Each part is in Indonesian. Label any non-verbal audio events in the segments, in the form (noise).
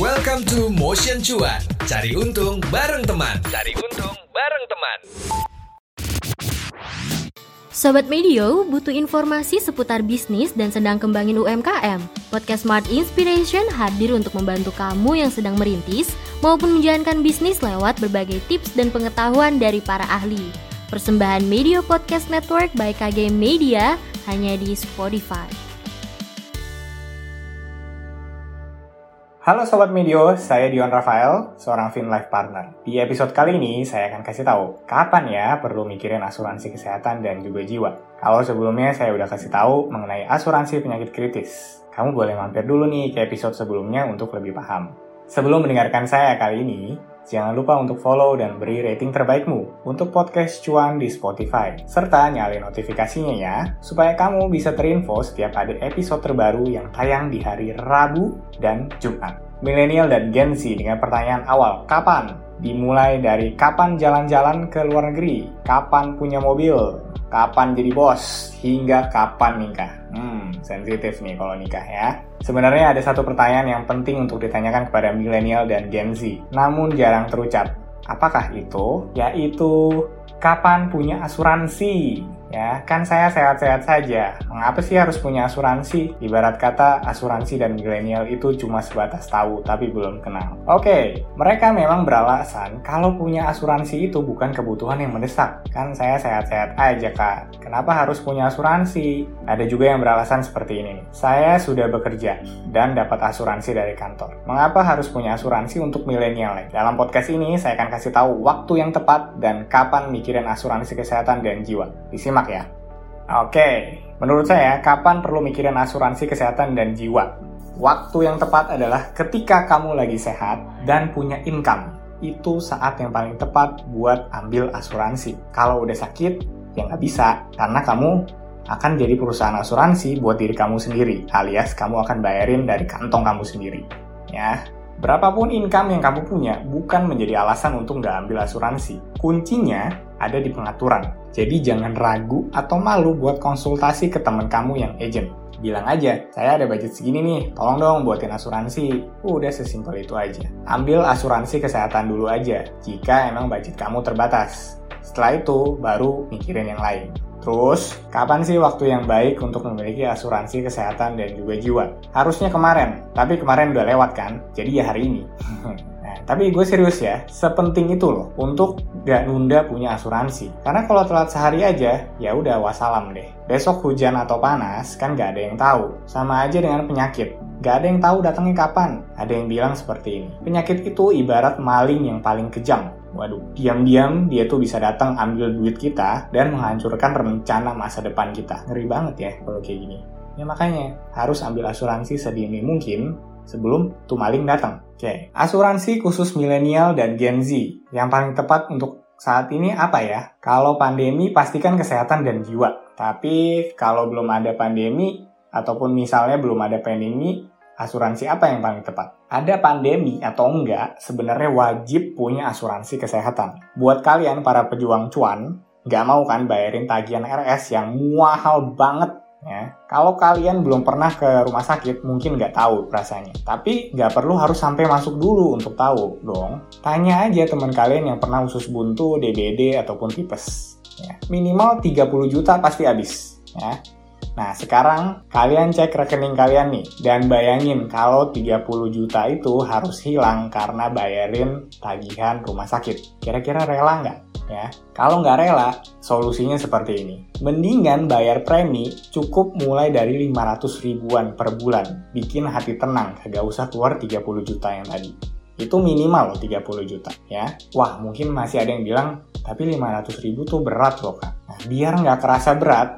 Welcome to Motion Cuan. Cari untung bareng teman. Cari untung bareng teman. Sobat Medio, butuh informasi seputar bisnis dan sedang kembangin UMKM. Podcast Smart Inspiration hadir untuk membantu kamu yang sedang merintis maupun menjalankan bisnis lewat berbagai tips dan pengetahuan dari para ahli. Persembahan Media Podcast Network by KG Media hanya di Spotify. Halo Sobat Medio, saya Dion Rafael, seorang FinLife Partner. Di episode kali ini, saya akan kasih tahu kapan ya perlu mikirin asuransi kesehatan dan juga jiwa. Kalau sebelumnya saya udah kasih tahu mengenai asuransi penyakit kritis. Kamu boleh mampir dulu nih ke episode sebelumnya untuk lebih paham. Sebelum mendengarkan saya kali ini, Jangan lupa untuk follow dan beri rating terbaikmu untuk podcast Cuan di Spotify. Serta nyalain notifikasinya ya, supaya kamu bisa terinfo setiap ada episode terbaru yang tayang di hari Rabu dan Jumat. Milenial dan Gen Z dengan pertanyaan awal, kapan? Dimulai dari kapan jalan-jalan ke luar negeri, kapan punya mobil, kapan jadi bos, hingga kapan nikah. Hmm, sensitif nih kalau nikah ya. Sebenarnya ada satu pertanyaan yang penting untuk ditanyakan kepada milenial dan Gen Z, namun jarang terucap. Apakah itu? Yaitu kapan punya asuransi? Ya, kan saya sehat-sehat saja. Mengapa sih harus punya asuransi? Ibarat kata, asuransi dan milenial itu cuma sebatas tahu, tapi belum kenal. Oke, mereka memang beralasan kalau punya asuransi itu bukan kebutuhan yang mendesak. Kan saya sehat-sehat aja, Kak. Kenapa harus punya asuransi? Ada juga yang beralasan seperti ini. Saya sudah bekerja dan dapat asuransi dari kantor. Mengapa harus punya asuransi untuk milenial? Dalam podcast ini, saya akan kasih tahu waktu yang tepat dan kapan mikirin asuransi kesehatan dan jiwa. Disimak simak ya. Oke, menurut saya kapan perlu mikirin asuransi kesehatan dan jiwa? Waktu yang tepat adalah ketika kamu lagi sehat dan punya income. Itu saat yang paling tepat buat ambil asuransi. Kalau udah sakit, ya nggak bisa. Karena kamu akan jadi perusahaan asuransi buat diri kamu sendiri, alias kamu akan bayarin dari kantong kamu sendiri. Ya, Berapapun income yang kamu punya bukan menjadi alasan untuk nggak ambil asuransi. Kuncinya ada di pengaturan. Jadi jangan ragu atau malu buat konsultasi ke teman kamu yang agent. Bilang aja, saya ada budget segini nih, tolong dong buatin asuransi. Udah sesimpel itu aja. Ambil asuransi kesehatan dulu aja, jika emang budget kamu terbatas. Setelah itu, baru mikirin yang lain. Terus, kapan sih waktu yang baik untuk memiliki asuransi kesehatan dan juga jiwa? Harusnya kemarin, tapi kemarin udah lewat kan? Jadi ya hari ini. (laughs) nah, tapi gue serius ya, sepenting itu loh untuk gak nunda punya asuransi. Karena kalau telat sehari aja, ya udah wassalam deh. Besok hujan atau panas, kan gak ada yang tahu. Sama aja dengan penyakit. Gak ada yang tahu datangnya kapan. Ada yang bilang seperti ini. Penyakit itu ibarat maling yang paling kejam Waduh, diam-diam dia tuh bisa datang ambil duit kita dan menghancurkan rencana masa depan kita. Ngeri banget ya kalau kayak gini. Ya makanya harus ambil asuransi sedini mungkin sebelum tuh maling datang. Oke, asuransi khusus milenial dan Gen Z yang paling tepat untuk saat ini apa ya? Kalau pandemi pastikan kesehatan dan jiwa. Tapi kalau belum ada pandemi ataupun misalnya belum ada pandemi, asuransi apa yang paling tepat? Ada pandemi atau enggak, sebenarnya wajib punya asuransi kesehatan. Buat kalian para pejuang cuan, nggak mau kan bayarin tagihan RS yang mahal banget ya. Kalau kalian belum pernah ke rumah sakit, mungkin nggak tahu rasanya. Tapi nggak perlu harus sampai masuk dulu untuk tahu dong. Tanya aja teman kalian yang pernah usus buntu, DBD, ataupun tipes. Ya. Minimal 30 juta pasti habis. Ya. Nah, sekarang kalian cek rekening kalian nih dan bayangin kalau 30 juta itu harus hilang karena bayarin tagihan rumah sakit. Kira-kira rela nggak? Ya, kalau nggak rela, solusinya seperti ini. Mendingan bayar premi cukup mulai dari 500 ribuan per bulan. Bikin hati tenang, kagak usah keluar 30 juta yang tadi itu minimal loh 30 juta ya. Wah mungkin masih ada yang bilang tapi 500 ribu tuh berat loh kak. Nah, biar nggak kerasa berat,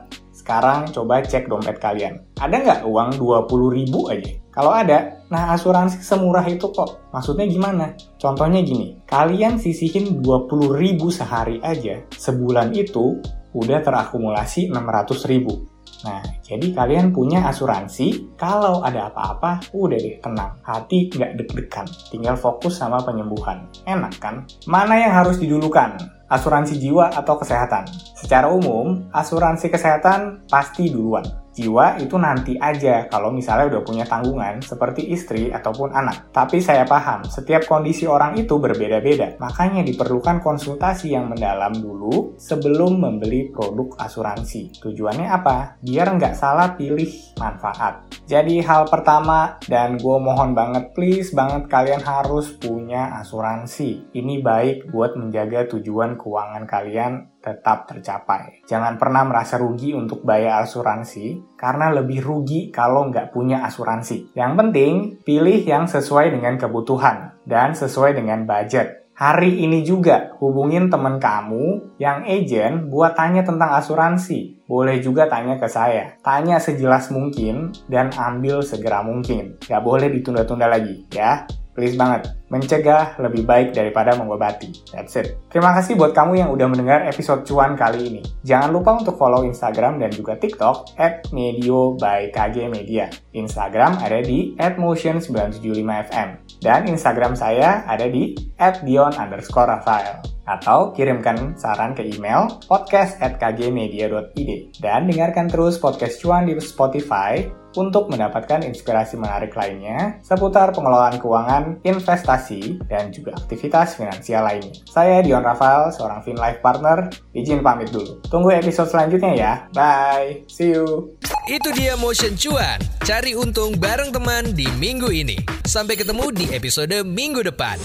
sekarang coba cek dompet kalian. Ada nggak uang 20 ribu aja? Kalau ada, nah asuransi semurah itu kok. Maksudnya gimana? Contohnya gini, kalian sisihin 20 ribu sehari aja, sebulan itu udah terakumulasi 600 ribu. Nah, jadi kalian punya asuransi, kalau ada apa-apa, udah deh tenang. Hati nggak deg-degan, tinggal fokus sama penyembuhan. Enak kan? Mana yang harus didulukan? Asuransi jiwa atau kesehatan? Secara umum, asuransi kesehatan pasti duluan. Jiwa itu nanti aja kalau misalnya udah punya tanggungan seperti istri ataupun anak. Tapi saya paham, setiap kondisi orang itu berbeda-beda. Makanya diperlukan konsultasi yang mendalam dulu sebelum membeli produk asuransi. Tujuannya apa? Biar nggak salah pilih manfaat. Jadi hal pertama, dan gue mohon banget, please banget kalian harus punya asuransi. Ini baik buat menjaga tujuan keuangan kalian tetap tercapai. Jangan pernah merasa rugi untuk bayar asuransi, karena lebih rugi kalau nggak punya asuransi. Yang penting, pilih yang sesuai dengan kebutuhan dan sesuai dengan budget. Hari ini juga hubungin teman kamu yang agent buat tanya tentang asuransi. Boleh juga tanya ke saya. Tanya sejelas mungkin dan ambil segera mungkin. Gak boleh ditunda-tunda lagi ya. Please banget, mencegah lebih baik daripada mengobati. That's it. Terima kasih buat kamu yang udah mendengar episode cuan kali ini. Jangan lupa untuk follow Instagram dan juga TikTok at Medio by KG Media. Instagram ada di @motion975fm dan Instagram saya ada di @dion underscore Rafael atau kirimkan saran ke email podcast at kgmedia.id dan dengarkan terus podcast cuan di Spotify untuk mendapatkan inspirasi menarik lainnya seputar pengelolaan keuangan, investasi, dan juga aktivitas finansial lainnya. Saya Dion Rafael, seorang FinLife Partner. Izin pamit dulu. Tunggu episode selanjutnya ya. Bye. See you. Itu dia Motion Cuan. Cari untung bareng teman di minggu ini. Sampai ketemu di episode minggu depan.